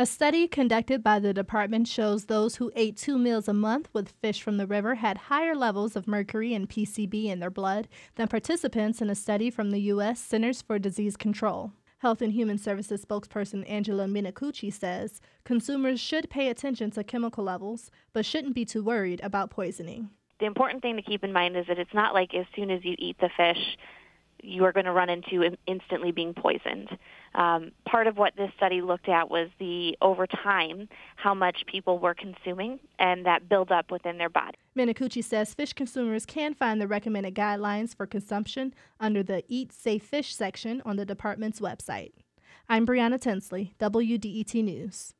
A study conducted by the department shows those who ate two meals a month with fish from the river had higher levels of mercury and PCB in their blood than participants in a study from the U.S. Centers for Disease Control. Health and Human Services spokesperson Angela Minicucci says consumers should pay attention to chemical levels, but shouldn't be too worried about poisoning. The important thing to keep in mind is that it's not like as soon as you eat the fish, you are going to run into instantly being poisoned. Um, part of what this study looked at was the over time how much people were consuming and that build up within their body. Minicucci says fish consumers can find the recommended guidelines for consumption under the Eat Safe Fish section on the department's website. I'm Brianna Tinsley, WDET News.